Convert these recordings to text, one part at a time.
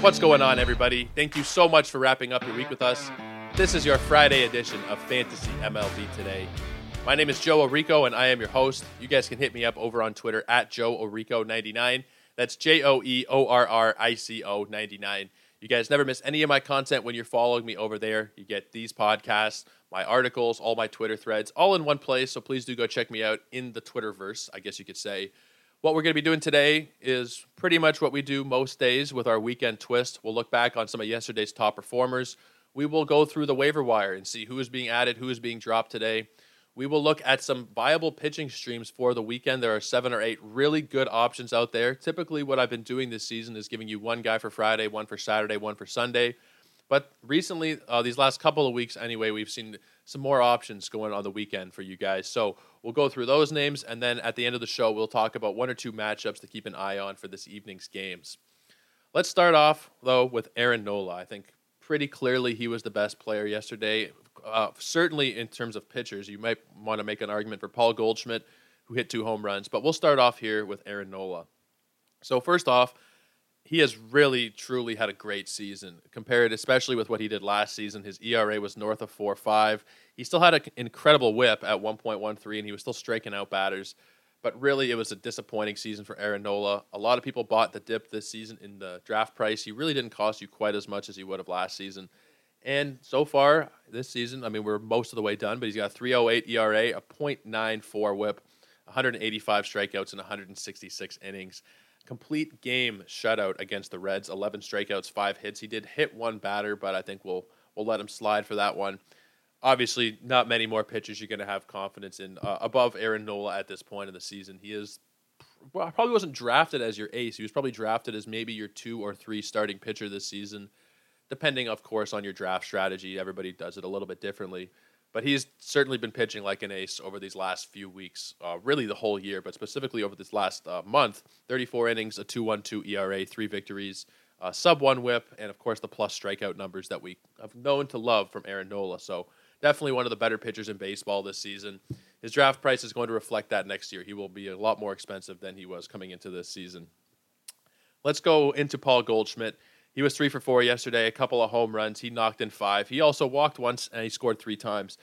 What's going on, everybody? Thank you so much for wrapping up your week with us. This is your Friday edition of Fantasy MLB Today. My name is Joe Orrico, and I am your host. You guys can hit me up over on Twitter at Joe Orrico99. That's J O E O R R I C O 99. You guys never miss any of my content when you're following me over there. You get these podcasts, my articles, all my Twitter threads, all in one place. So please do go check me out in the Twitterverse, I guess you could say. What we're going to be doing today is pretty much what we do most days with our weekend twist. We'll look back on some of yesterday's top performers. We will go through the waiver wire and see who is being added, who is being dropped today. We will look at some viable pitching streams for the weekend. There are seven or eight really good options out there. Typically, what I've been doing this season is giving you one guy for Friday, one for Saturday, one for Sunday. But recently, uh, these last couple of weeks anyway, we've seen some more options going on the weekend for you guys. So we'll go through those names, and then at the end of the show, we'll talk about one or two matchups to keep an eye on for this evening's games. Let's start off, though, with Aaron Nola. I think pretty clearly he was the best player yesterday. Uh, certainly in terms of pitchers, you might want to make an argument for Paul Goldschmidt, who hit two home runs. But we'll start off here with Aaron Nola. So, first off, he has really truly had a great season. Compared especially with what he did last season his era was north of 4-5 he still had an incredible whip at 1.13 and he was still striking out batters. But really it was a disappointing season for aaron nola. A lot of people bought the dip this season in the draft price. He really didn't cost you quite as much as he would have last season. And so far this season i mean we're most of the way done but he's got a 308 era a 0.94 whip 185 strikeouts in 166 innings complete game shutout against the Reds. 11 strikeouts, five hits. He did hit one batter, but I think we'll we'll let him slide for that one. Obviously, not many more pitchers you're going to have confidence in uh, above Aaron Nola at this point in the season. He is well, probably wasn't drafted as your ace. He was probably drafted as maybe your two or three starting pitcher this season, depending, of course, on your draft strategy. Everybody does it a little bit differently but he's certainly been pitching like an ace over these last few weeks, uh, really the whole year, but specifically over this last uh, month. 34 innings, a 2.12 ERA, three victories, uh, sub one WHIP, and of course the plus strikeout numbers that we have known to love from Aaron Nola. So definitely one of the better pitchers in baseball this season. His draft price is going to reflect that next year. He will be a lot more expensive than he was coming into this season. Let's go into Paul Goldschmidt. He was three for four yesterday, a couple of home runs. He knocked in five. He also walked once and he scored three times.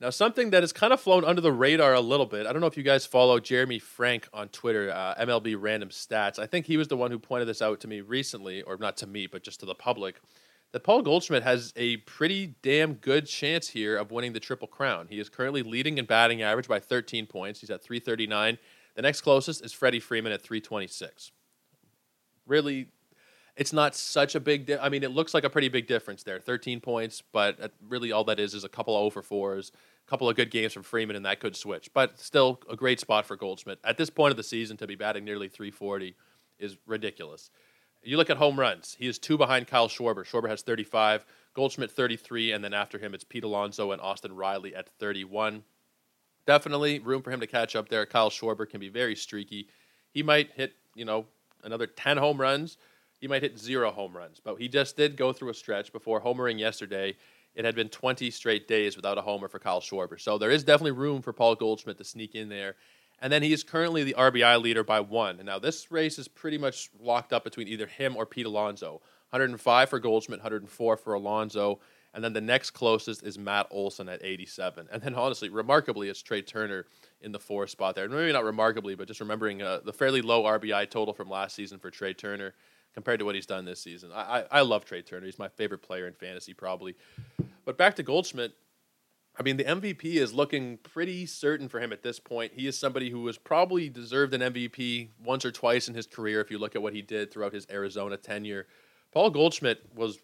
Now, something that has kind of flown under the radar a little bit. I don't know if you guys follow Jeremy Frank on Twitter, uh, MLB Random Stats. I think he was the one who pointed this out to me recently, or not to me, but just to the public, that Paul Goldschmidt has a pretty damn good chance here of winning the Triple Crown. He is currently leading in batting average by 13 points. He's at 339. The next closest is Freddie Freeman at 326. Really it's not such a big. Di- I mean, it looks like a pretty big difference there. 13 points, but uh, really all that is is a couple of over fours, a couple of good games from Freeman, and that could switch. But still, a great spot for Goldschmidt at this point of the season to be batting nearly 340 is ridiculous. You look at home runs. He is two behind Kyle Schwarber. Schwarber has 35, Goldschmidt 33, and then after him it's Pete Alonso and Austin Riley at 31. Definitely room for him to catch up there. Kyle Schwarber can be very streaky. He might hit, you know, another 10 home runs he might hit zero home runs. But he just did go through a stretch before homering yesterday. It had been 20 straight days without a homer for Kyle Schwarber. So there is definitely room for Paul Goldschmidt to sneak in there. And then he is currently the RBI leader by one. And now this race is pretty much locked up between either him or Pete Alonso. 105 for Goldschmidt, 104 for Alonso. And then the next closest is Matt Olson at 87. And then honestly, remarkably, it's Trey Turner in the fourth spot there. And Maybe not remarkably, but just remembering uh, the fairly low RBI total from last season for Trey Turner compared to what he's done this season. I, I, I love Trey Turner. He's my favorite player in fantasy, probably. But back to Goldschmidt. I mean, the MVP is looking pretty certain for him at this point. He is somebody who has probably deserved an MVP once or twice in his career if you look at what he did throughout his Arizona tenure. Paul Goldschmidt was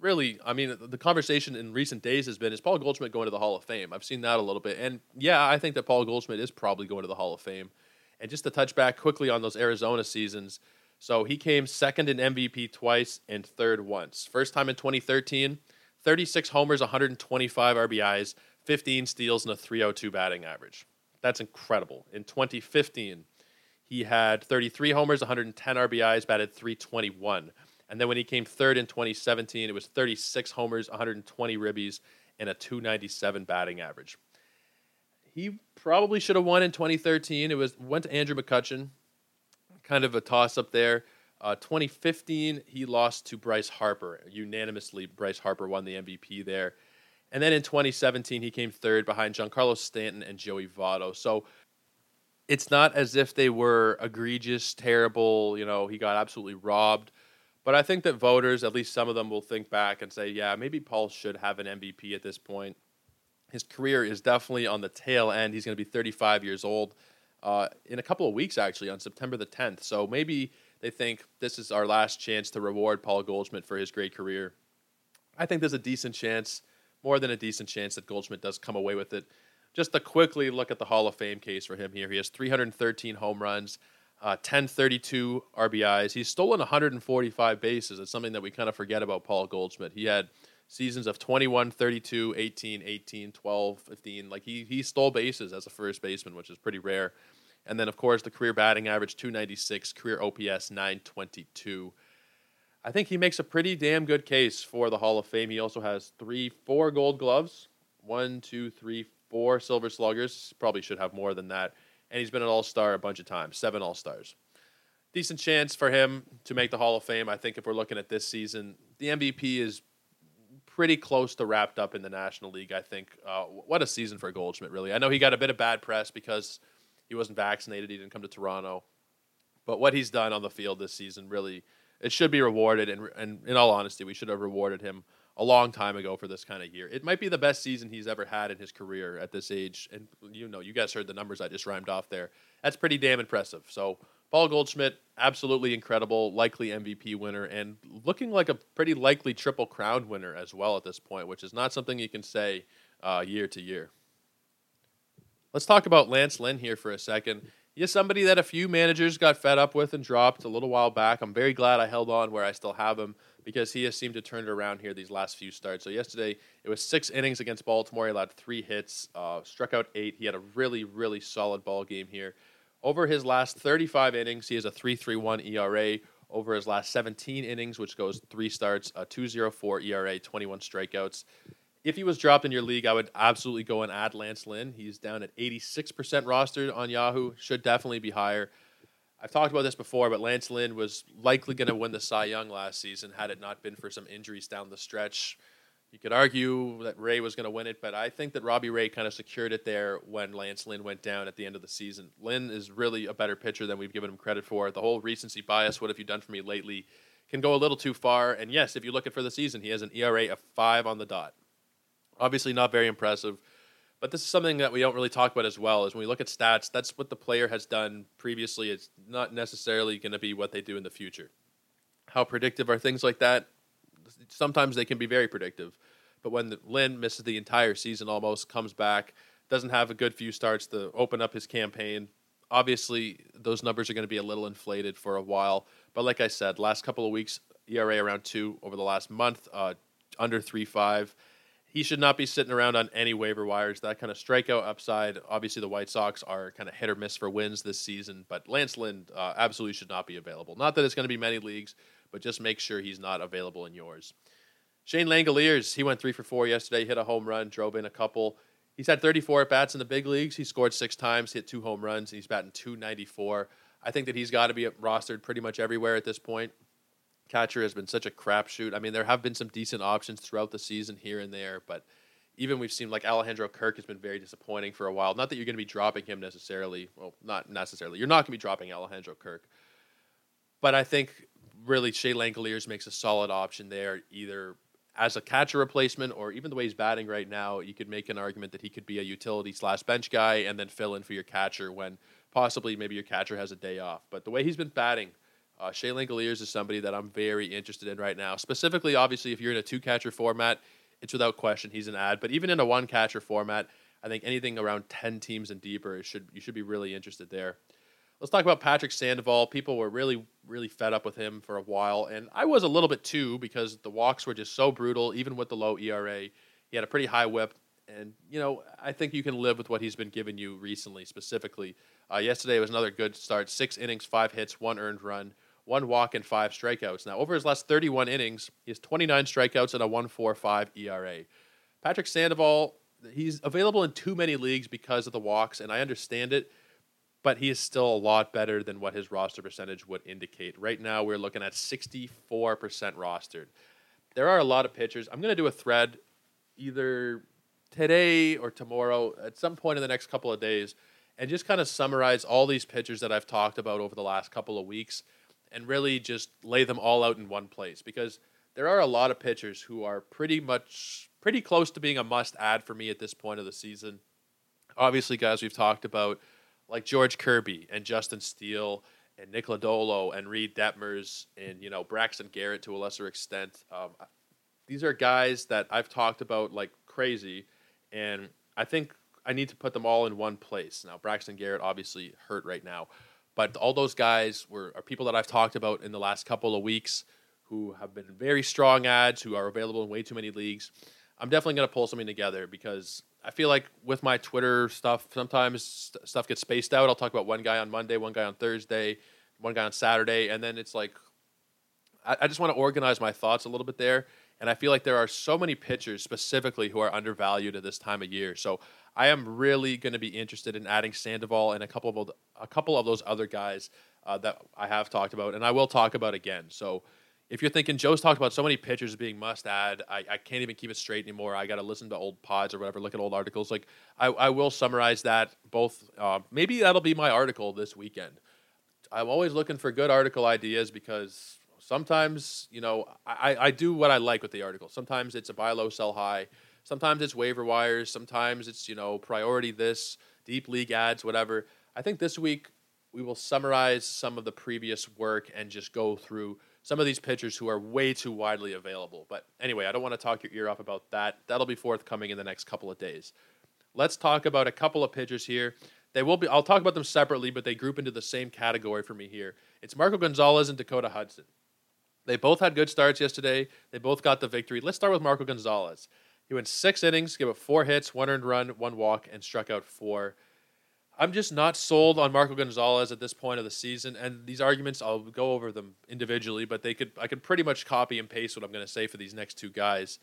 really, I mean, the conversation in recent days has been is Paul Goldschmidt going to the Hall of Fame? I've seen that a little bit. And yeah, I think that Paul Goldschmidt is probably going to the Hall of Fame. And just to touch back quickly on those Arizona seasons, so he came second in MVP twice and third once. First time in 2013, 36 homers, 125 RBIs, 15 steals, and a 302 batting average. That's incredible. In 2015, he had 33 homers, 110 RBIs, batted 321. And then when he came third in 2017, it was 36 homers, 120 ribbies, and a 297 batting average. He probably should have won in 2013. It was went to Andrew McCutchen kind of a toss up there. Uh, 2015, he lost to Bryce Harper. Unanimously, Bryce Harper won the MVP there. And then in 2017, he came third behind Giancarlo Stanton and Joey Votto. So it's not as if they were egregious, terrible, you know, he got absolutely robbed. But I think that voters, at least some of them, will think back and say, yeah, maybe Paul should have an MVP at this point. His career is definitely on the tail end. He's going to be 35 years old uh, in a couple of weeks, actually, on September the 10th. So maybe they think this is our last chance to reward Paul Goldschmidt for his great career. I think there's a decent chance, more than a decent chance, that Goldschmidt does come away with it. Just to quickly look at the Hall of Fame case for him here, he has 313 home runs, uh, 1032 RBIs. He's stolen 145 bases. It's something that we kind of forget about Paul Goldschmidt. He had seasons of 21, 32, 18, 18, 12, 15. Like he he stole bases as a first baseman, which is pretty rare. And then, of course, the career batting average 296, career OPS 922. I think he makes a pretty damn good case for the Hall of Fame. He also has three, four gold gloves, one, two, three, four silver sluggers. Probably should have more than that. And he's been an all star a bunch of times, seven all stars. Decent chance for him to make the Hall of Fame. I think if we're looking at this season, the MVP is pretty close to wrapped up in the National League. I think. Uh, what a season for Goldschmidt, really. I know he got a bit of bad press because he wasn't vaccinated. He didn't come to Toronto. But what he's done on the field this season really it should be rewarded and and in all honesty, we should have rewarded him a long time ago for this kind of year. It might be the best season he's ever had in his career at this age. And you know, you guys heard the numbers I just rhymed off there. That's pretty damn impressive. So Paul Goldschmidt, absolutely incredible, likely MVP winner, and looking like a pretty likely triple crown winner as well at this point, which is not something you can say uh, year to year. Let's talk about Lance Lynn here for a second. He is somebody that a few managers got fed up with and dropped a little while back. I'm very glad I held on where I still have him because he has seemed to turn it around here these last few starts. So yesterday it was six innings against Baltimore. He allowed three hits, uh, struck out eight. He had a really, really solid ball game here. Over his last 35 innings, he has a 3.31 ERA. Over his last 17 innings, which goes three starts, a 2.04 ERA, 21 strikeouts if he was dropped in your league, I would absolutely go and add Lance Lynn. He's down at 86% rostered on Yahoo. Should definitely be higher. I've talked about this before, but Lance Lynn was likely going to win the Cy Young last season had it not been for some injuries down the stretch. You could argue that Ray was going to win it, but I think that Robbie Ray kind of secured it there when Lance Lynn went down at the end of the season. Lynn is really a better pitcher than we've given him credit for. The whole recency bias, what have you done for me lately, can go a little too far. And yes, if you look at for the season, he has an ERA of five on the dot. Obviously, not very impressive. But this is something that we don't really talk about as well. Is when we look at stats, that's what the player has done previously. It's not necessarily going to be what they do in the future. How predictive are things like that? Sometimes they can be very predictive. But when Lynn misses the entire season almost, comes back, doesn't have a good few starts to open up his campaign, obviously those numbers are going to be a little inflated for a while. But like I said, last couple of weeks, ERA around two over the last month, uh, under three five he should not be sitting around on any waiver wires. That kind of strikeout upside. Obviously, the White Sox are kind of hit or miss for wins this season, but Lance Lynn uh, absolutely should not be available. Not that it's going to be many leagues, but just make sure he's not available in yours. Shea Langeliers, he went three for four yesterday, hit a home run, drove in a couple. He's had 34 at bats in the big leagues. He scored six times, hit two home runs, and he's batting 294. I think that he's got to be rostered pretty much everywhere at this point catcher has been such a crapshoot. I mean, there have been some decent options throughout the season here and there, but even we've seen like Alejandro Kirk has been very disappointing for a while. Not that you're going to be dropping him necessarily. Well, not necessarily. You're not going to be dropping Alejandro Kirk, but I think really Shea Langeliers makes a solid option there, either as a catcher replacement or even the way he's batting right now. You could make an argument that he could be a utility slash bench guy and then fill in for your catcher when possibly maybe your catcher has a day off. But the way he's been batting uh, Shea Langeliers is somebody that I'm very interested in right now. Specifically, obviously, if you're in a two catcher format, it's without question he's an ad. But even in a one catcher format, I think anything around ten teams and deeper should you should be really interested there. Let's talk about Patrick Sandoval. People were really, really fed up with him for a while, and I was a little bit too because the walks were just so brutal, even with the low ERA. He had a pretty high whip, and you know I think you can live with what he's been giving you recently. Specifically, uh, yesterday was another good start: six innings, five hits, one earned run one walk and five strikeouts. Now, over his last 31 innings, he has 29 strikeouts and a 1.45 ERA. Patrick Sandoval, he's available in too many leagues because of the walks, and I understand it. But he is still a lot better than what his roster percentage would indicate. Right now, we're looking at 64% rostered. There are a lot of pitchers. I'm going to do a thread either today or tomorrow at some point in the next couple of days and just kind of summarize all these pitchers that I've talked about over the last couple of weeks and really just lay them all out in one place because there are a lot of pitchers who are pretty much pretty close to being a must add for me at this point of the season. Obviously, guys, we've talked about like George Kirby and Justin Steele and Nick Lodolo and Reid Detmers and you know Braxton Garrett to a lesser extent. Um, these are guys that I've talked about like crazy, and I think I need to put them all in one place. Now Braxton Garrett obviously hurt right now, but all those guys were are people that I've talked about in the last couple of weeks who have been very strong ads who are available in way too many leagues. I'm definitely going to pull something together because I feel like with my Twitter stuff, sometimes st- stuff gets spaced out. I'll talk about one guy on Monday, one guy on Thursday, one guy on Saturday, and then it's like I, I just want to organize my thoughts a little bit there. And I feel like there are so many pitchers specifically who are undervalued at this time of year. So I am really going to be interested in adding Sandoval and a couple of a couple of those other guys uh, that I have talked about, and I will talk about again. So if you're thinking Joe's talked about so many pitchers being must add, I, I can't even keep it straight anymore. I got to listen to old pods or whatever, look at old articles. Like I, I will summarize that both. Uh, maybe that'll be my article this weekend. I'm always looking for good article ideas because sometimes you know I, I do what I like with the article. Sometimes it's a buy low, sell high. Sometimes it's waiver wires. Sometimes it's you know priority this, deep league ads, whatever. I think this week we will summarize some of the previous work and just go through some of these pitchers who are way too widely available. But anyway, I don't want to talk your ear off about that. That'll be forthcoming in the next couple of days. Let's talk about a couple of pitchers here. They will be I'll talk about them separately, but they group into the same category for me here. It's Marco Gonzalez and Dakota Hudson. They both had good starts yesterday. They both got the victory. Let's start with Marco Gonzalez. He went six innings, gave up four hits, one earned run, one walk, and struck out four. I'm just not sold on Marco Gonzalez at this point of the season. And these arguments, I'll go over them individually, but they could I could pretty much copy and paste what I'm going to say for these next two guys.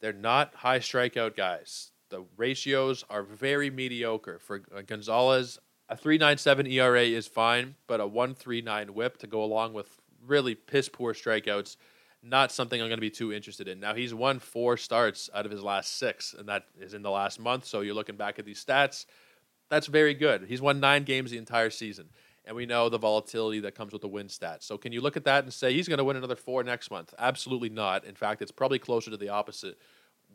They're not high strikeout guys. The ratios are very mediocre for Gonzalez. A 3.97 ERA is fine, but a 1.39 WHIP to go along with really piss poor strikeouts, not something I'm going to be too interested in. Now he's won four starts out of his last six, and that is in the last month. So you're looking back at these stats that's very good. He's won nine games the entire season. And we know the volatility that comes with the win stats. So can you look at that and say he's going to win another four next month? Absolutely not. In fact, it's probably closer to the opposite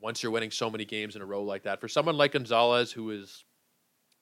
once you're winning so many games in a row like that. For someone like Gonzalez, who is,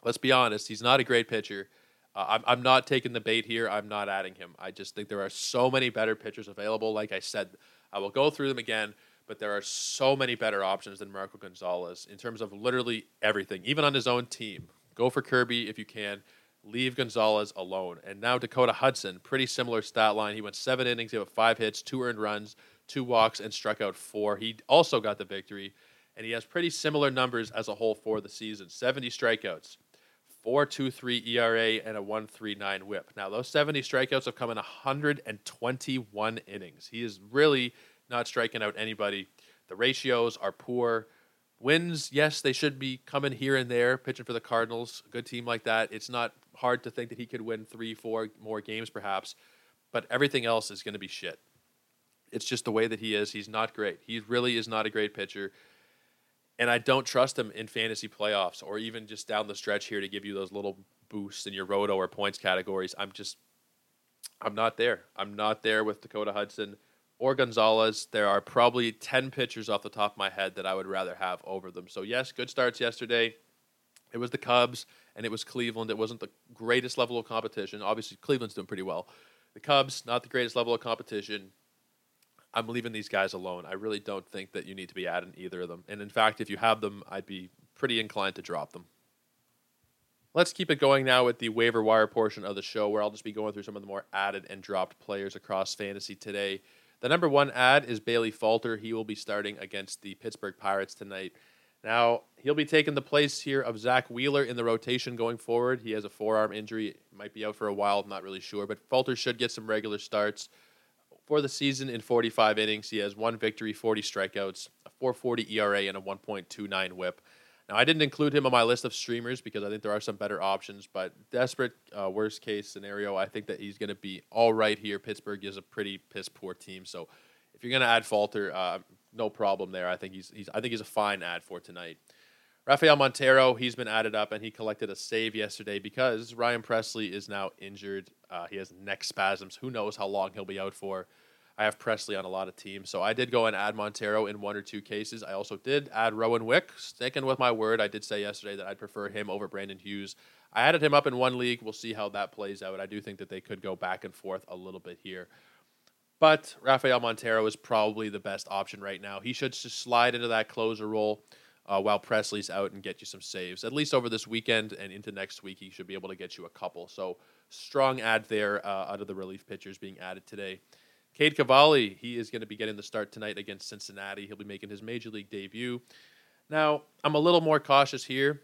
let's be honest, he's not a great pitcher. Uh, I'm, I'm not taking the bait here. I'm not adding him. I just think there are so many better pitchers available. Like I said, I will go through them again, but there are so many better options than Marco Gonzalez in terms of literally everything, even on his own team. Go for Kirby if you can. Leave Gonzalez alone. And now Dakota Hudson, pretty similar stat line. He went seven innings, he had five hits, two earned runs, two walks, and struck out four. He also got the victory, and he has pretty similar numbers as a whole for the season 70 strikeouts, 4.23 ERA, and a 1.39 whip. Now, those 70 strikeouts have come in 121 innings. He is really not striking out anybody. The ratios are poor. Wins, yes, they should be coming here and there, pitching for the Cardinals. A good team like that. It's not hard to think that he could win three, four more games, perhaps, but everything else is going to be shit. It's just the way that he is. He's not great. He really is not a great pitcher. And I don't trust him in fantasy playoffs or even just down the stretch here to give you those little boosts in your roto or points categories. I'm just, I'm not there. I'm not there with Dakota Hudson or Gonzalez, there are probably 10 pitchers off the top of my head that I would rather have over them. So, yes, good starts yesterday. It was the Cubs and it was Cleveland. It wasn't the greatest level of competition. Obviously, Cleveland's doing pretty well. The Cubs, not the greatest level of competition. I'm leaving these guys alone. I really don't think that you need to be adding either of them. And in fact, if you have them, I'd be pretty inclined to drop them. Let's keep it going now with the waiver wire portion of the show, where I'll just be going through some of the more added and dropped players across fantasy today. The number one ad is Bailey Falter. He will be starting against the Pittsburgh Pirates tonight. Now, he'll be taking the place here of Zack Wheeler in the rotation going forward. He has a forearm injury, might be out for a while, I'm not really sure, but Falter should get some regular starts. For the season in 45 innings, he has one victory, 40 strikeouts, a 440 ERA, and a 1.29 whip. Now, I didn't include him on my list of streamers because I think there are some better options, but desperate, uh, worst case scenario, I think that he's going to be all right here. Pittsburgh is a pretty piss poor team. So if you're going to add Falter, uh, no problem there. I think he's, he's I think he's a fine ad for tonight. Rafael Montero, he's been added up and he collected a save yesterday because Ryan Pressly is now injured. Uh, he has neck spasms. Who knows how long he'll be out for? I have Pressly on a lot of teams. So I did go and add Montero in one or two cases. I also did add Rowan Wick. Sticking with my word, I did say yesterday that I'd prefer him over Brandon Hughes. I added him up in one league. We'll see how that plays out. I do think that they could go back and forth a little bit here. But Rafael Montero is probably the best option right now. He should just slide into that closer role uh, while Pressly's out and get you some saves. At least over this weekend and into next week, he should be able to get you a couple. So strong ad there uh, out of the relief pitchers being added today. Cade Cavalli, he is going to be getting the start tonight against Cincinnati. He'll be making his major league debut. Now, I'm a little more cautious here.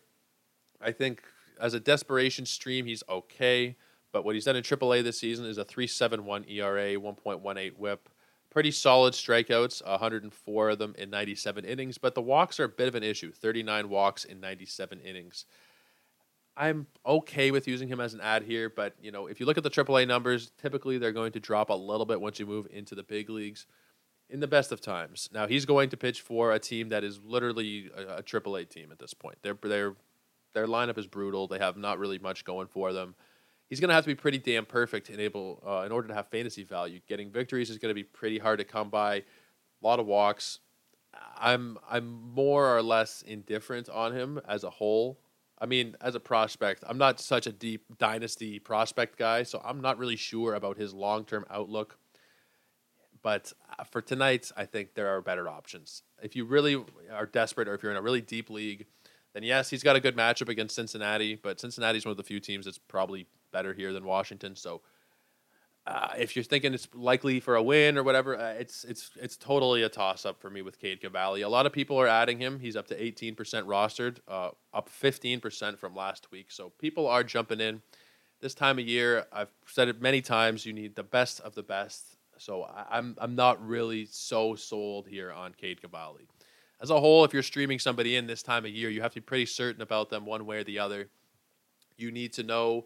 I think as a desperation stream, he's okay. But what he's done in AAA this season is a 3.71 ERA, 1.18 WHIP, pretty solid strikeouts, 104 of them in 97 innings. But the walks are a bit of an issue 39 walks in 97 innings. I'm okay with using him as an ad here, but you know, if you look at the AAA numbers, typically they're going to drop a little bit once you move into the big leagues. In the best of times, now he's going to pitch for a team that is literally a, a AAA team at this point. Their their their lineup is brutal. They have not really much going for them. He's going to have to be pretty damn perfect in able uh, in order to have fantasy value. Getting victories is going to be pretty hard to come by. A lot of walks. I'm I'm more or less indifferent on him as a whole. I mean, as a prospect, I'm not such a deep dynasty prospect guy, so I'm not really sure about his long term outlook. But uh, for tonight, I think there are better options. If you really are desperate or if you're in a really deep league, then yes, he's got a good matchup against Cincinnati, but Cincinnati's one of the few teams that's probably better here than Washington. So uh, if you're thinking it's likely for a win or whatever, uh, it's it's it's totally a toss up for me with Cade Cavalli. A lot of people are adding him. He's up to 18% rostered, uh, up 15% from last week. So people are jumping in. This time of year, I've said it many times. You need the best of the best. So I, I'm I'm not really so sold here on Cade Cavalli. As a whole, if you're streaming somebody in this time of year, you have to be pretty certain about them one way or the other. You need to know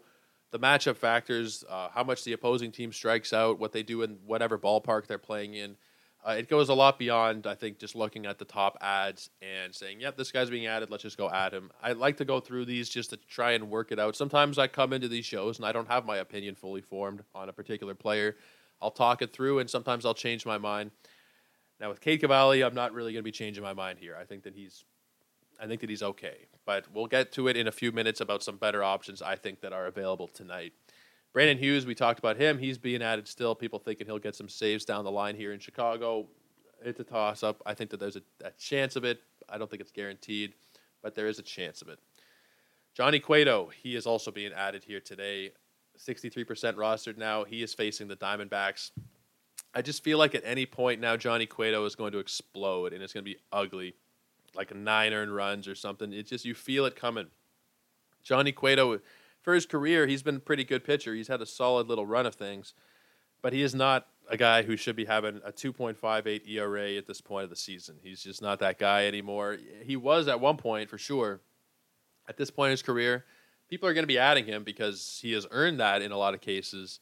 the matchup factors, uh, how much the opposing team strikes out, what they do in whatever ballpark they're playing in. Uh, it goes a lot beyond, I think, just looking at the top ads and saying, yep, this guy's being added. Let's just go add him. I like to go through these just to try and work it out. Sometimes I come into these shows and I don't have my opinion fully formed on a particular player. I'll talk it through and sometimes I'll change my mind. Now, with Cade Cavalli, I'm not really going to be changing my mind here. I think that he's I think that he's okay. But we'll get to it in a few minutes about some better options I think that are available tonight. Brandon Hughes, we talked about him. He's being added still. People thinking he'll get some saves down the line here in Chicago. It's a toss up. I think that there's a, a chance of it. I don't think it's guaranteed, but there is a chance of it. Johnny Cueto, he is also being added here today. 63% rostered now. He is facing the Diamondbacks. I just feel like at any point now, Johnny Cueto is going to explode and it's going to be ugly like nine earned runs or something. It's just you feel it coming. Johnny Cueto, for his career, he's been a pretty good pitcher. He's had a solid little run of things, but he is not a guy who should be having a 2.58 ERA at this point of the season. He's just not that guy anymore. He was at one point for sure. At this point in his career, people are going to be adding him because he has earned that in a lot of cases.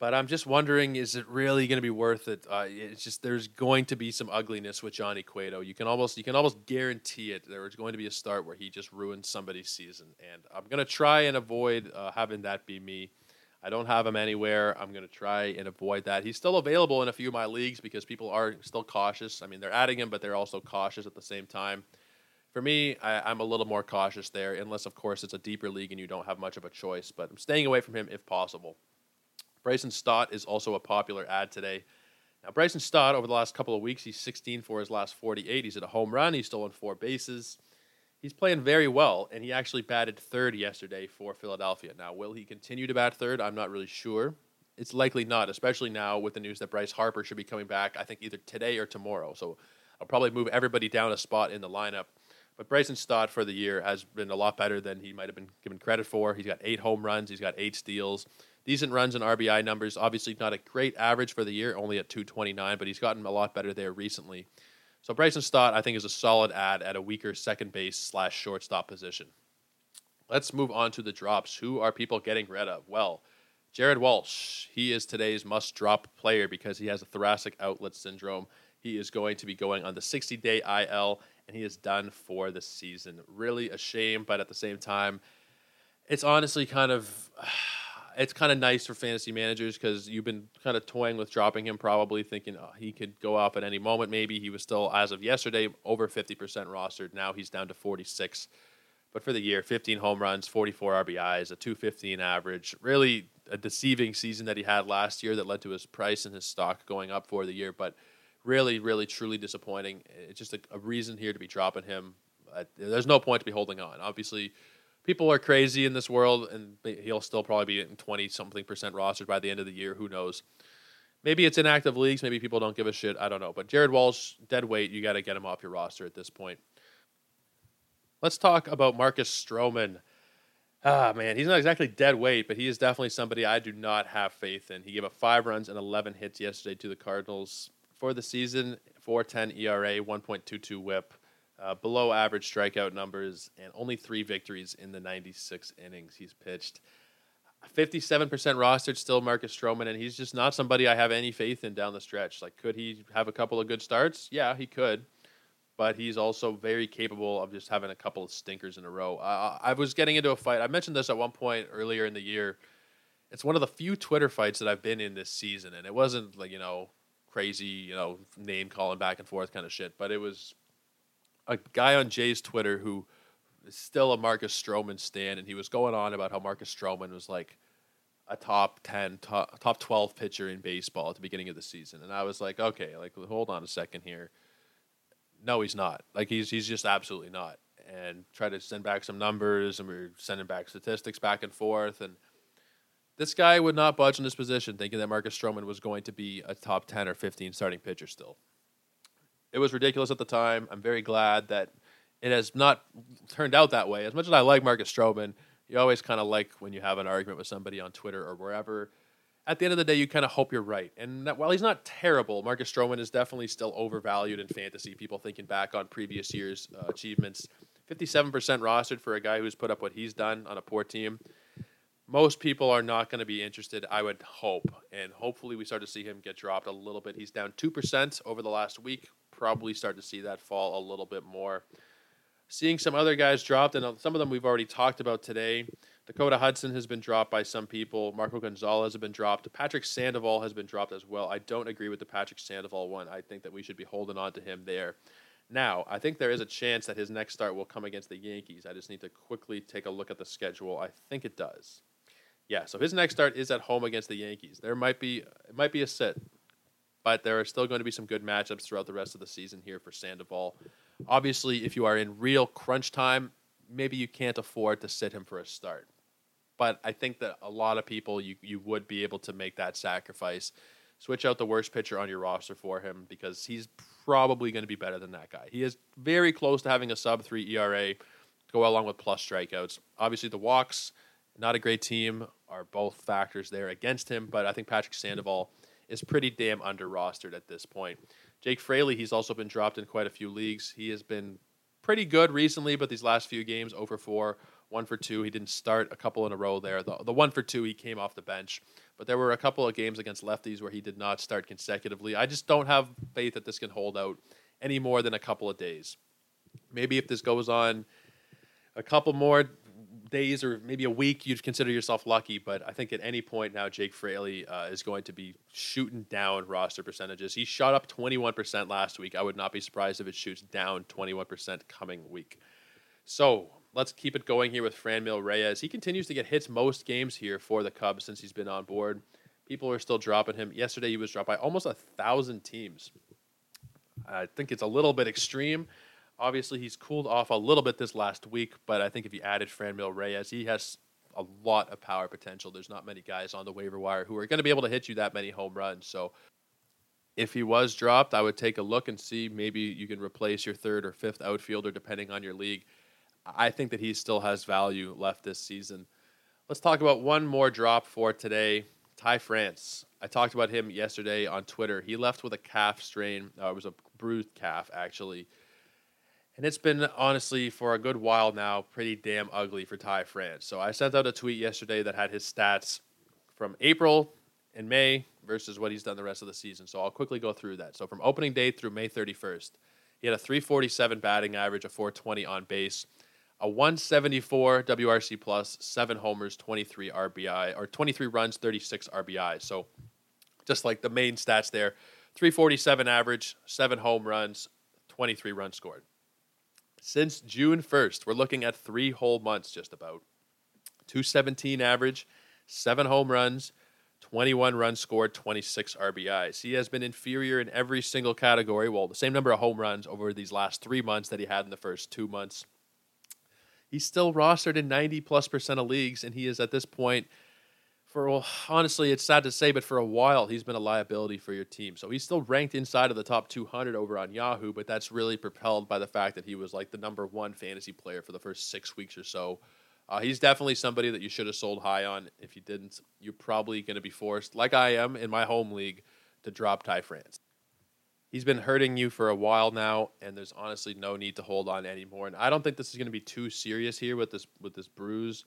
But I'm just wondering, is it really going to be worth it? Uh, it's just there's going to be some ugliness with Johnny Cueto. You can almost you can almost guarantee it. There is going to be a start where he just ruins somebody's season, and I'm going to try and avoid uh, having that be me. I don't have him anywhere. I'm going to try and avoid that. He's still available in a few of my leagues because people are still cautious. I mean, they're adding him, but they're also cautious at the same time. For me, I, I'm a little more cautious there, unless, of course, it's a deeper league and you don't have much of a choice. But I'm staying away from him if possible. Bryson Stott is also a popular ad today. Now, Bryson Stott, over the last couple of weeks, he's 16 for his last 48. He's at a home run. He's stolen four bases. He's playing very well, and he actually batted third yesterday for Philadelphia. Now, will he continue to bat third? I'm not really sure. It's likely not, especially now with the news that Bryce Harper should be coming back, I think either today or tomorrow. So I'll probably move everybody down a spot in the lineup. But Bryson Stott for the year has been a lot better than he might have been given credit for. He's got eight home runs, he's got eight steals decent runs and RBI numbers. Obviously, not a great average for the year, only at 229, but he's gotten a lot better there recently. So Bryson Stott, I think, is a solid ad at a weaker second base slash shortstop position. Let's move on to the drops. Who are people getting rid of? Well, Jared Walsh. He is today's must drop player because he has a thoracic outlet syndrome. He is going to be going on the 60 day IL and he is done for the season. Really a shame, but at the same time, it's honestly kind of it's kind of nice for fantasy managers because you've been kind of toying with dropping him, probably thinking oh, he could go off at any moment. Maybe he was still, as of yesterday, over 50% rostered. Now he's down to 46. But for the year, 15 home runs, 44 RBIs, a 215 average. Really a deceiving season that he had last year that led to his price and his stock going up for the year. But really, really, truly disappointing. It's just a, a reason here to be dropping him. There's no point to be holding on. Obviously, people are crazy in this world, and he'll still probably be in 20 something percent rostered by the end of the year. Who knows? Maybe it's inactive leagues. Maybe people don't give a shit. I don't know. But Jared Walsh, dead weight. You got to get him off your roster at this point. Let's talk about Marcus Stroman. Ah, man, he's not exactly dead weight, but he is definitely somebody I do not have faith in. He gave up five runs and 11 hits yesterday to the Cardinals for the season 410 ERA, 1.22 whip, uh, below average strikeout numbers, and only three victories in the 96 innings he's pitched. 57% rostered still Marcus Stroman, and he's just not somebody I have any faith in down the stretch. Like, could he have a couple of good starts? Yeah, he could but he's also very capable of just having a couple of stinkers in a row. Uh, I was getting into a fight. I mentioned this at one point earlier in the year. It's one of the few Twitter fights that I've been in this season, and it wasn't like you know crazy, you know, name calling back and forth kind of shit, but it was a guy on Jay's Twitter who is still a Marcus Stroman stan, and he was going on about how Marcus Stroman was like a top 10, top, top 12 pitcher in baseball at the beginning of the season. And I was like, okay, like, hold on a second here no, he's not. Like he's he's just absolutely not. And try to send back some numbers, and we are sending back statistics back and forth. And this guy would not budge in this position, thinking that Marcus Stroman was going to be a top ten or fifteen starting pitcher still. It was ridiculous at the time. I'm very glad that it has not turned out that way. As much as I like Marcus Stroman, you always kind of like when you have an argument with somebody on Twitter or wherever at the end of the day, you kind of hope you're right. And that, while he's not terrible, Marcus Stroman is definitely still overvalued in fantasy. People thinking back on previous years' uh, achievements, 57% rostered for a guy who's put up what he's done on a poor team. Most people are not going to be interested, I would hope. And hopefully, we start to see him get dropped a little bit. He's down 2% over the last week. Probably start to see that fall a little bit more. Seeing some other guys dropped, and uh, some of them we've already talked about today. Dakota Hudson has been dropped by some people. Marco Gonzalez has been dropped. Patrick Sandoval has been dropped as well. I don't agree with the Patrick Sandoval one. I think that we should be holding on to him there. Now, I think there is a chance that his next start will come against the Yankees. I just need to quickly take a look at the schedule. I think it does. Yeah, so his next start is at home against the Yankees. There might be it might be a sit, but there are still going to be some good matchups throughout the rest of the season here for Sandoval. Obviously, if you are in real crunch time, maybe you can't afford to sit him for a start but I think that a lot of people you you would be able to make that sacrifice. Switch out the worst pitcher on your roster for him because he's probably going to be better than that guy. He is very close to having a sub three ERA, go along with plus strikeouts. Obviously, the walks, not a great team, are both factors there against him. But I think Patrick Sandoval is pretty damn under rostered at this point. Jake Fraley, he's also been dropped in quite a few leagues. He has been pretty good recently, but these last few games, over four, one for two. He didn't start a couple in a row there. The, the one for two, he came off the bench. But there were a couple of games against lefties where he did not start consecutively. I just don't have faith that this can hold out any more than a couple of days. Maybe if this goes on a couple more days or maybe a week, you'd consider yourself lucky. But I think at any point now, Jake Fraley uh, is going to be shooting down roster percentages. He shot up 21% last week. I would not be surprised if it shoots down 21% coming week. So let's keep it going here with Franmil Reyes. He continues to get hits most games here for the Cubs since he's been on board. People are still dropping him. Yesterday, he was dropped by almost a thousand teams. I think it's a little bit extreme. Obviously, he's cooled off a little bit this last week, but I think if you added Franmil Reyes, he has a lot of power potential. There's not many guys on the waiver wire who are going to be able to hit you that many home runs. So if he was dropped, I would take a look and see maybe you can replace your third or fifth outfielder depending on your league. I think that he still has value left this season. Let's talk about one more drop for today. Ty France. I talked about him yesterday on Twitter. He left with a calf strain. Uh, it was a bruised calf actually. And it's been honestly for a good while now pretty damn ugly for Ty France. So I sent out a tweet yesterday that had his stats from April and May versus what he's done the rest of the season. So I'll quickly go through that. So from opening day through May 31st, he had a 347 batting average, a 420 on base, a 174 WRC plus, seven homers, 23 RBI, or 23 runs, 36 RBI. So just like the main stats there 347 average, seven home runs, 23 runs scored. Since June 1st, we're looking at three whole months just about. 217 average, seven home runs, 21 runs scored, 26 RBIs. He has been inferior in every single category. Well, the same number of home runs over these last three months that he had in the first two months. He's still rostered in 90 plus percent of leagues, and he is at this point for well, honestly, it's sad to say, but for a while he's been a liability for your team. So he's still ranked inside of the top 200 over on Yahoo, but that's really propelled by the fact that he was like the number one fantasy player for the first six weeks or so. Uh, he's definitely somebody that you should have sold high on. If you didn't, you're probably going to be forced, like I am in my home league, to drop Ty France. He's been hurting you for a while now, and there's honestly no need to hold on anymore. And I don't think this is going to be too serious here with this with this bruise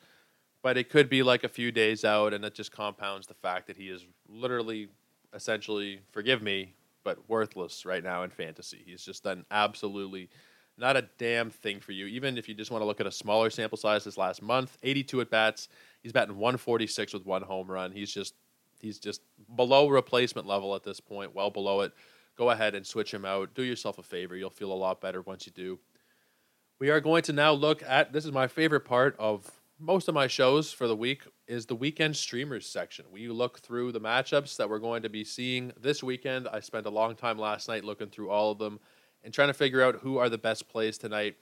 but it could be like a few days out, and it just compounds the fact that he is literally, essentially, forgive me, but worthless right now in fantasy. He's just done absolutely not a damn thing for you. Even if you just want to look at a smaller sample size this last month, 82 at bats, he's batting 146 with one home run. He's just he's just below replacement level at this point, well below it. Go ahead and switch him out. Do yourself a favor. You'll feel a lot better once you do. We are going to now look at this is my favorite part of most of my shows for the week is the weekend streamers section. We look through the matchups that we're going to be seeing this weekend. I spent a long time last night looking through all of them and trying to figure out who are the best plays tonight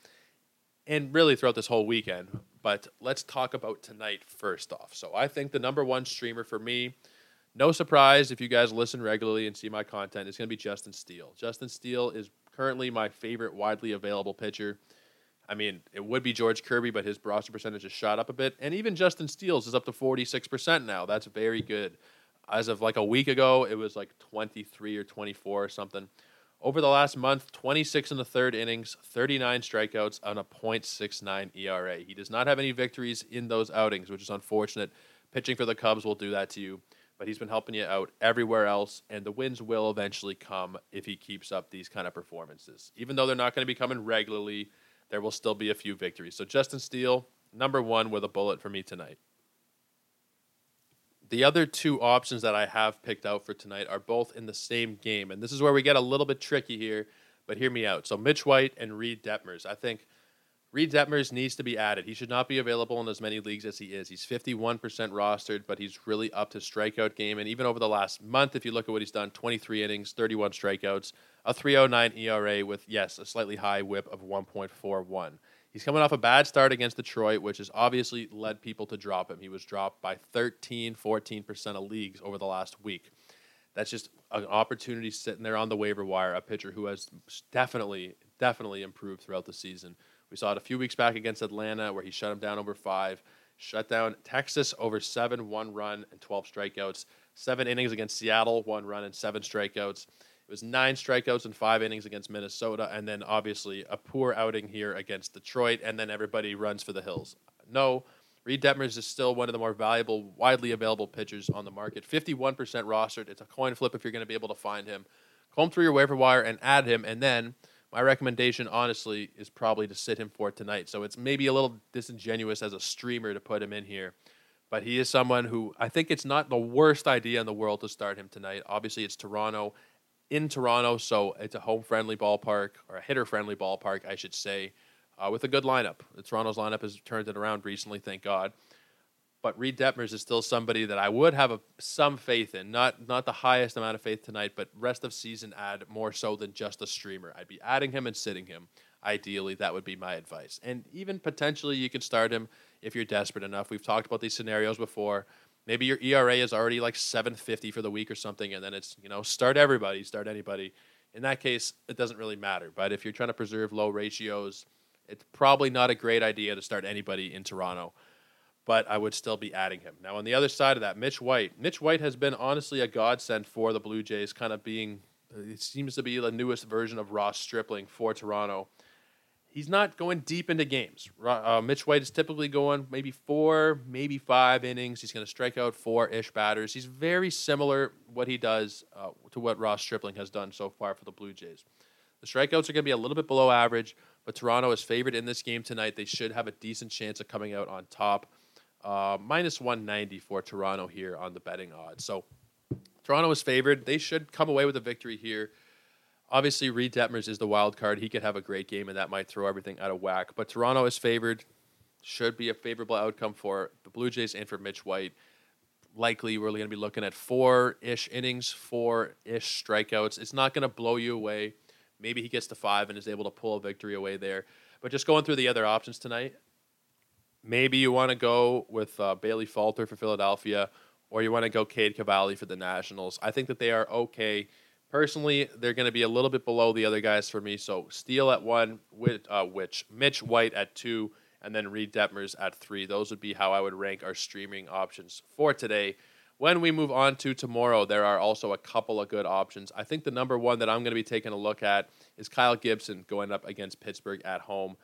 and really throughout this whole weekend. But let's talk about tonight first off. So I think the number one streamer for me, no surprise if you guys listen regularly and see my content, is going to be Justin Steele. Justin Steele is currently my favorite widely available pitcher. I mean, it would be George Kirby, but his roster percentage has shot up a bit. And even Justin Steele's is up to 46% now. That's very good. As of like a week ago, it was like 23 or 24 or something. Over the last month, 26 in the third innings, 39 strikeouts on a .69 ERA. He does not have any victories in those outings, which is unfortunate. Pitching for the Cubs will do that to you, but he's been helping you out everywhere else, and the wins will eventually come if he keeps up these kind of performances. Even though they're not going to be coming regularly, there will still be a few victories. So Justin Steele, number one with a bullet for me tonight. The other two options that I have picked out for tonight are both in the same game. And this is where we get a little bit tricky here, but hear me out. So Mitch White and Reid Detmers. I think Reid Detmers needs to be added. He should not be available in as many leagues as he is. He's 51% rostered, but he's really up to strikeout game. And even over the last month, if you look at what he's done 23 innings, 31 strikeouts, a 309 ERA with, yes, a slightly high whip of 1.41. He's coming off a bad start against Detroit, which has obviously led people to drop him. He was dropped by 13, 14% of leagues over the last week. That's just an opportunity sitting there on the waiver wire, a pitcher who has definitely, definitely improved throughout the season. We saw it a few weeks back against Atlanta where he shut him down over five. Shut down Texas over seven, one run, and 12 strikeouts. Seven innings against Seattle, one run, and seven strikeouts. Was nine strikeouts in five innings against Minnesota, and then obviously a poor outing here against Detroit, and then everybody runs for the hills. No, Reid Detmers is still one of the more valuable, widely available pitchers on the market. 51% rostered. It's a coin flip if you're going to be able to find him. Comb through your waiver wire and add him, and then – my recommendation, honestly, is probably to sit him for tonight. So it's maybe a little disingenuous as a streamer to put him in here. But he is someone who I think it's not the worst idea in the world to start him tonight. Obviously, it's Toronto in Toronto, so it's a home friendly ballpark, or a hitter friendly ballpark, I should say, uh, with a good lineup. The Toronto's lineup has turned it around recently, thank God but Reid Detmers is still somebody that I would have a, some faith in. Not not the highest amount of faith tonight, but rest of season add more so than just a streamer. I'd be adding him and sitting him. Ideally, that would be my advice. And even potentially, you could start him if you're desperate enough. We've talked about these scenarios before. Maybe your ERA is already like 750 for the week or something, and then it's you know start everybody, start anybody. In that case, it doesn't really matter. But if you're trying to preserve low ratios, it's probably not a great idea to start anybody in Toronto but I would still be adding him. Now, on the other side of that, Mitch White. Mitch White has been honestly a godsend for the Blue Jays, kind of being uh, It seems to be the newest version of Ross Stripling for Toronto. He's not going deep into games. Uh, Mitch White is typically going maybe four, maybe five innings. He's going to strike out four ish batters. He's very similar what he does uh, to what Ross Stripling has done so far for the Blue Jays. The strikeouts are going to be a little bit below average, but Toronto is favored in this game tonight. They should have a decent chance of coming out on top. Uh, minus 190 for Toronto here on the betting odds. So Toronto is favored. They should come away with a victory here. Obviously, Reid Detmers is the wild card. He could have a great game, and that might throw everything out of whack. But Toronto is favored. Should be a favorable outcome for the Blue Jays and for Mitch White. Likely, we're going to be looking at four ish innings, four ish strikeouts. It's not going to blow you away. Maybe he gets to five and is able to pull a victory away there. But just going through the other options tonight, maybe you want to go with uh, Bailey Falter for Philadelphia, or you want to go Cade Cavalli for the Nationals. I think that they are okay. Personally, they're going to be a little bit below the other guys for me. So Steele at one, with, uh, which Mitch White at two, and then Reid Detmers at three. Those would be how I would rank our streaming options for today. When we move on to tomorrow, there are also a couple of good options. I think the number one that I'm going to be taking a look at is Kyle Gibson going up against Pittsburgh at home.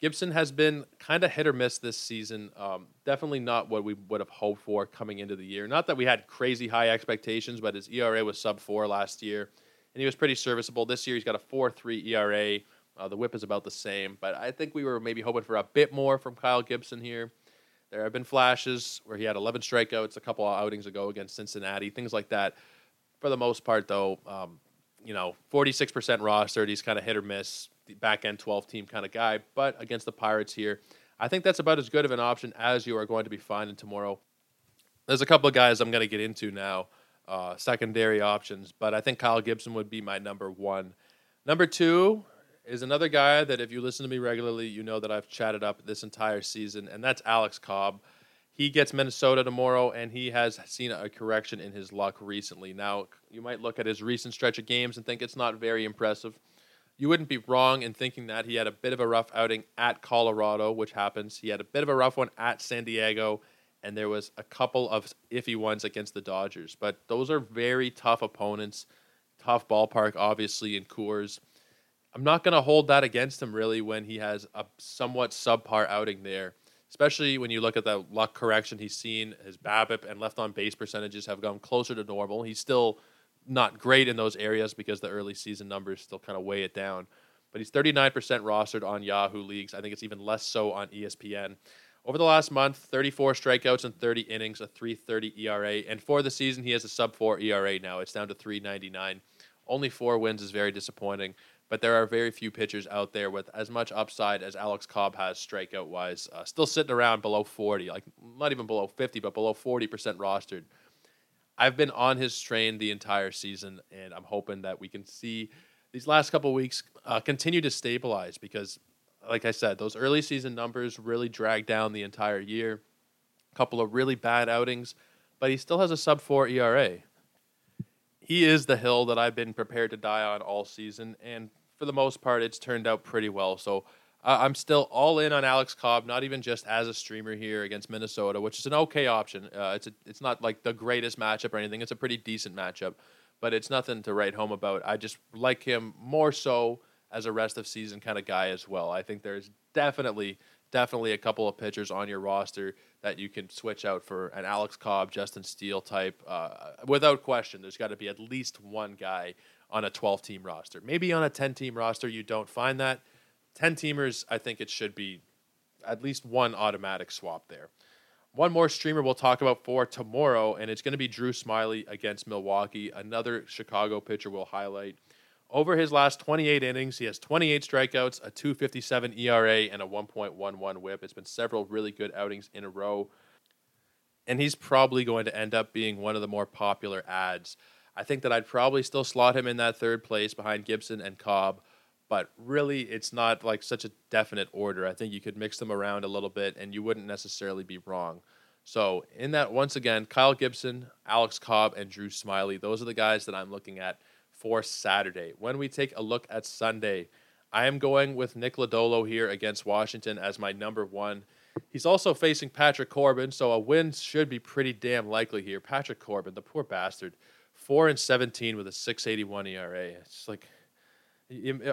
Gibson has been kind of hit or miss this season. Um, definitely not what we would have hoped for coming into the year. Not that we had crazy high expectations, but his ERA was sub four last year, and he was pretty serviceable. This year, he's got a four three ERA. Uh, the WHIP is about the same, but I think we were maybe hoping for a bit more from Kyle Gibson here. There have been flashes where he had 11 strikeouts a couple outings ago against Cincinnati, things like that. For the most part, though, um, you know, 46% rostered. He's kind of hit or miss, back end 12 team kind of guy. But against the Pirates here, I think that's about as good of an option as you are going to be finding tomorrow. There's a couple of guys I'm going to get into now, uh, secondary options, but I think Kyle Gibson would be my number one. Number two, is another guy that if you listen to me regularly, you know that I've chatted up this entire season, and that's Alex Cobb. He gets Minnesota tomorrow, and he has seen a correction in his luck recently. Now, you might look at his recent stretch of games and think it's not very impressive. You wouldn't be wrong in thinking that he had a bit of a rough outing at Colorado, which happens. He had a bit of a rough one at San Diego, and there was a couple of iffy ones against the Dodgers. But those are very tough opponents, tough ballpark, obviously, in Coors. I'm not going to hold that against him really when he has a somewhat subpar outing there, especially when you look at the luck correction he's seen. His BABIP and left on base percentages have gone closer to normal. He's still not great in those areas because the early season numbers still kind of weigh it down. But he's 39% rostered on Yahoo leagues. I think it's even less so on ESPN. Over the last month, 34 strikeouts and 30 innings, a 3.30 ERA, and for the season he has a sub 4 ERA now. It's down to 3.99. Only four wins is very disappointing but there are very few pitchers out there with as much upside as Alex Cobb has strikeout wise. Uh, still sitting around below 40, like not even below 50, but below 40% rostered. I've been on his train the entire season, and I'm hoping that we can see these last couple weeks uh, continue to stabilize because, like I said, those early season numbers really dragged down the entire year. A couple of really bad outings, but he still has a sub 4 ERA he is the hill that I've been prepared to die on all season, and for the most part, it's turned out pretty well. So uh, I'm still all in on Alex Cobb, not even just as a streamer here against Minnesota, which is an okay option. Uh, it's a, it's not like the greatest matchup or anything. It's a pretty decent matchup, but it's nothing to write home about. I just like him more so as a rest of season kind of guy as well. I think there's definitely definitely a couple of pitchers on your roster that you can switch out for an Alex Cobb, Justin Steele type. Uh, without question, there's got to be at least one guy on a 12 team roster. Maybe on a 10 team roster, you don't find that. 10 teamers, I think it should be at least one automatic swap there. One more streamer we'll talk about for tomorrow, and it's going to be Drew Smyly against Milwaukee, another Chicago pitcher we'll highlight. Over his last 28 innings, he has 28 strikeouts, a 257 ERA, and a 1.11 whip. It's been several really good outings in a row. And he's probably going to end up being one of the more popular ads. I think that I'd probably still slot him in that third place behind Gibson and Cobb, but really it's not like such a definite order. I think you could mix them around a little bit and you wouldn't necessarily be wrong. So, in that, once again, Kyle Gibson, Alex Cobb, and Drew Smyly, those are the guys that I'm looking at for Saturday. When we take a look at Sunday, I am going with Nick Lodolo here against Washington as my number one. He's also facing Patrick Corbin, so a win should be pretty damn likely here. Patrick Corbin, the poor bastard, four and seventeen with a six eighty one ERA. It's like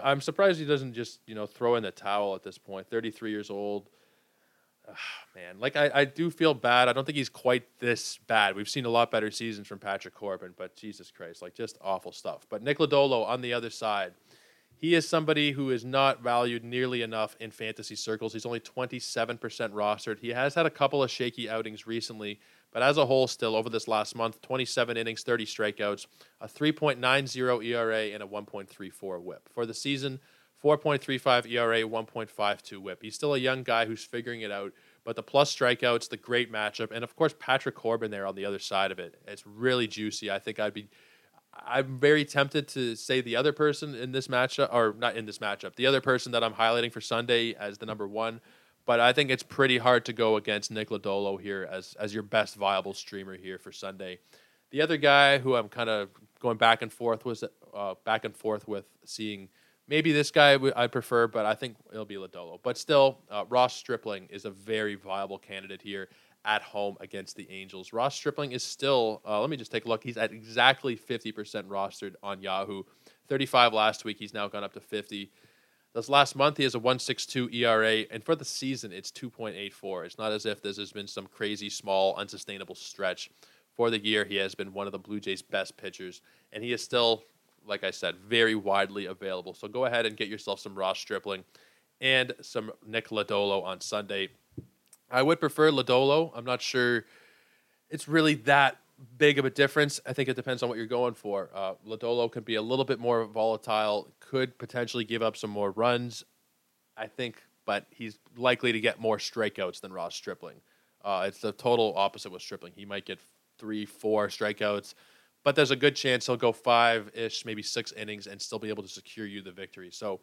I'm surprised he doesn't just you know throw in the towel at this point. Thirty three years old. Oh, man, like I, I do feel bad. I don't think he's quite this bad. We've seen a lot better seasons from Patrick Corbin, but Jesus Christ, like just awful stuff. But Nick Lodolo on the other side, he is somebody who is not valued nearly enough in fantasy circles. He's only 27% rostered. He has had a couple of shaky outings recently, but as a whole, still over this last month, 27 innings, 30 strikeouts, a 3.90 ERA, and a 1.34 whip. For the season, 4.35 ERA, 1.52 whip. He's still a young guy who's figuring it out, but the plus strikeouts, the great matchup, and of course, Patrick Corbin there on the other side of it. It's really juicy. I think I'd be I'm very tempted to say the other person in this matchup, or not in this matchup, the other person that I'm highlighting for Sunday as the number one. But I think it's pretty hard to go against Nick Lodolo here as as your best viable streamer here for Sunday. The other guy who I'm kind of going back and forth was uh, back and forth with seeing maybe this guy I prefer, but I think it'll be Lodolo. But still, uh, Ross Stripling is a very viable candidate here at home against the Angels. Ross Stripling is still, uh, let me just take a look. He's at exactly 50% rostered on Yahoo. 35 last week. He's now gone up to 50. This last month, he has a 1.62 ERA, and for the season, it's 2.84. It's not as if this has been some crazy, small, unsustainable stretch. For the year, he has been one of the Blue Jays' best pitchers, and he is still, like I said, very widely available. So go ahead and get yourself some Ross Stripling and some Nick Lodolo on Sunday. I would prefer Lodolo. I'm not sure it's really that big of a difference. I think it depends on what you're going for. Uh, Lodolo can be a little bit more volatile, could potentially give up some more runs, I think, but he's likely to get more strikeouts than Ross Stripling. Uh, it's the total opposite with Stripling. He might get three, four strikeouts, but there's a good chance he'll go five ish, maybe six innings, and still be able to secure you the victory. So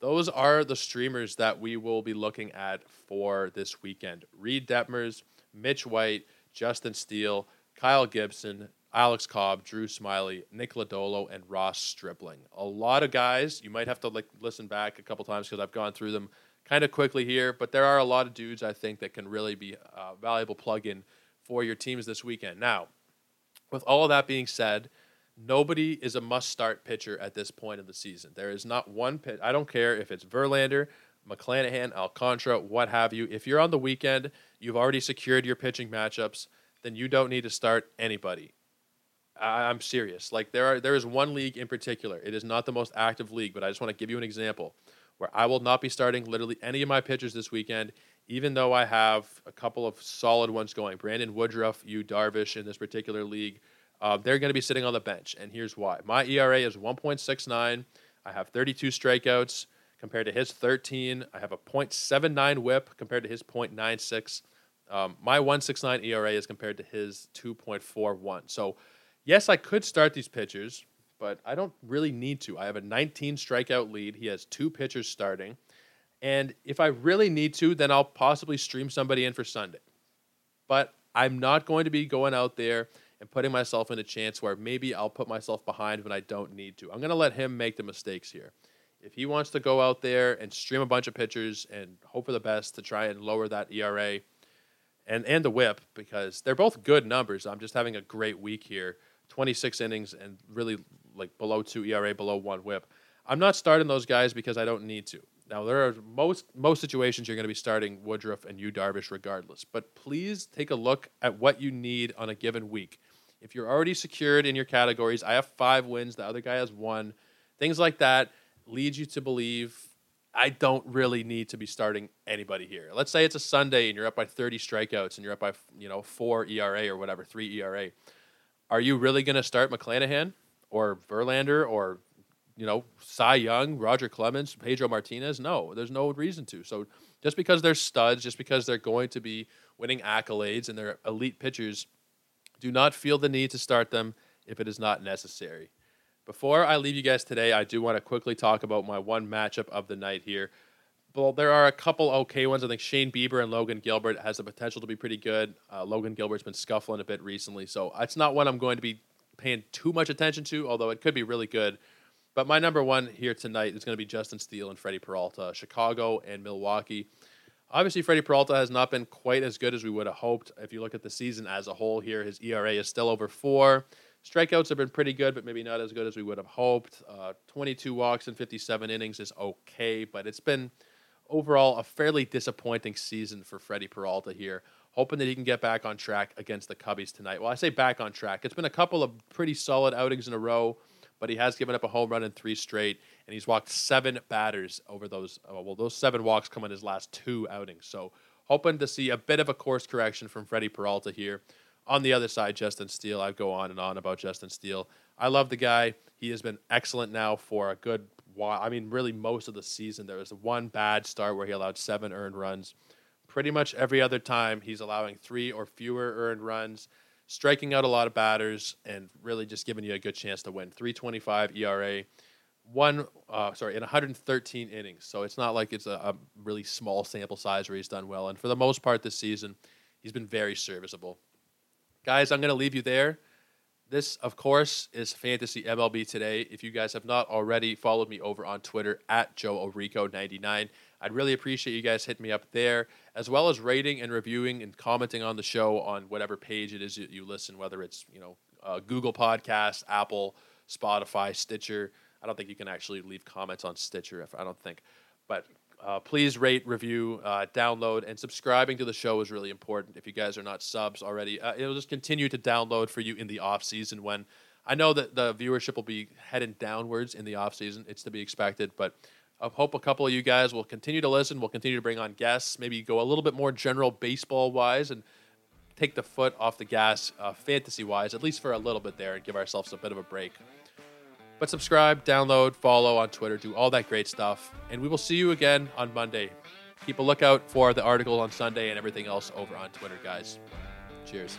those are the streamers that we will be looking at for this weekend. Reid Detmers, Mitch White, Justin Steele, Kyle Gibson, Alex Cobb, Drew Smyly, Nick Lodolo, and Ross Stripling. A lot of guys. You might have to like listen back a couple times because I've gone through them kind of quickly here, but there are a lot of dudes I think that can really be a valuable plug-in for your teams this weekend. Now, with all of that being said, Nobody is a must start pitcher at this point of the season. There is not one pitch. I don't care if it's Verlander, McClanahan, Alcantara, what have you. If you're on the weekend, you've already secured your pitching matchups, then you don't need to start anybody. I, am serious. Like there are there is one league in particular. It is not the most active league, but I just want to give you an example where I will not be starting literally any of my pitchers this weekend, even though I have a couple of solid ones going. Brandon Woodruff, Yu Darvish in this particular league uh, they're going to be sitting on the bench. And here's why my ERA is 1.69. I have 32 strikeouts compared to his 13. I have a 0.79 whip compared to his 0.96. Um, my 169 ERA is compared to his 2.41. So, yes, I could start these pitchers, but I don't really need to. I have a 19 strikeout lead. He has two pitchers starting. And if I really need to, then I'll possibly stream somebody in for Sunday. But I'm not going to be going out there and putting myself in a chance where maybe I'll put myself behind when I don't need to. I'm going to let him make the mistakes here. If he wants to go out there and stream a bunch of pitchers and hope for the best to try and lower that ERA and and the WHIP because they're both good numbers. I'm just having a great week here. 26 innings and really like below 2 ERA, below 1 WHIP. I'm not starting those guys because I don't need to. Now there are most most situations you're going to be starting Woodruff and Yu Darvish regardless, but please take a look at what you need on a given week. If you're already secured in your categories, I have five wins, the other guy has one, things like that leads you to believe I don't really need to be starting anybody here. Let's say it's a Sunday and you're up by 30 strikeouts and you're up by you know four ERA or whatever, three ERA. Are you really going to start McClanahan or Verlander or you know Cy Young, Roger Clemens, Pedro Martinez? No, there's no reason to. So just because they're studs, just because they're going to be winning accolades and they're elite pitchers do not feel the need to start them if it is not necessary. Before I leave you guys today, I do want to quickly talk about my one matchup of the night here. Well, there are a couple okay ones. I think Shane Bieber and Logan Gilbert has the potential to be pretty good. Uh, Logan Gilbert's been scuffling a bit recently, so it's not one I'm going to be paying too much attention to, although it could be really good. But my number one here tonight is going to be Justin Steele and Freddie Peralta, Chicago and Milwaukee. Obviously, Freddie Peralta has not been quite as good as we would have hoped. If you look at the season as a whole here, his ERA is still over four. Strikeouts have been pretty good, but maybe not as good as we would have hoped. Uh, 22 walks in 57 innings is okay, but it's been overall a fairly disappointing season for Freddie Peralta here. Hoping that he can get back on track against the Cubbies tonight. Well, I say back on track. It's been a couple of pretty solid outings in a row, but he has given up a home run in three straight, and he's walked seven batters over those. Uh, well, those seven walks come in his last two outings. So hoping to see a bit of a course correction from Freddie Peralta here. On the other side, Justin Steele. I go on and on about Justin Steele. I love the guy. He has been excellent now for a good while. I mean, really, most of the season. There was one bad start where he allowed seven earned runs. Pretty much every other time, he's allowing three or fewer earned runs, striking out a lot of batters, and really just giving you a good chance to win. 325 ERA one uh, sorry in 113 innings so it's not like it's a, a, really small sample size where he's done well and for the most part this season he's been very serviceable Guys, I'm going to leave you there. This, of course, is Fantasy MLB Today. If you guys have not already followed me over on Twitter at Joe Orrico99, I'd really appreciate you guys hitting me up there, as well as rating and reviewing and commenting on the show on whatever page it is you, you listen, whether it's you know uh, Google Podcasts, Apple, Spotify, Stitcher. I don't think you can actually leave comments on Stitcher. If I don't think, but uh, please rate, review, uh, download, and subscribing to the show is really important. If you guys are not subs already, uh, it'll just continue to download for you in the off season. When I know that the viewership will be heading downwards in the off season, it's to be expected. But I hope a couple of you guys will continue to listen. We'll continue to bring on guests, maybe go a little bit more general baseball wise, and take the foot off the gas uh, fantasy wise, at least for a little bit there, and give ourselves a bit of a break. But subscribe, download, follow on Twitter, do all that great stuff. And we will see you again on Monday. Keep a lookout for the article on Sunday and everything else over on Twitter, guys. Cheers.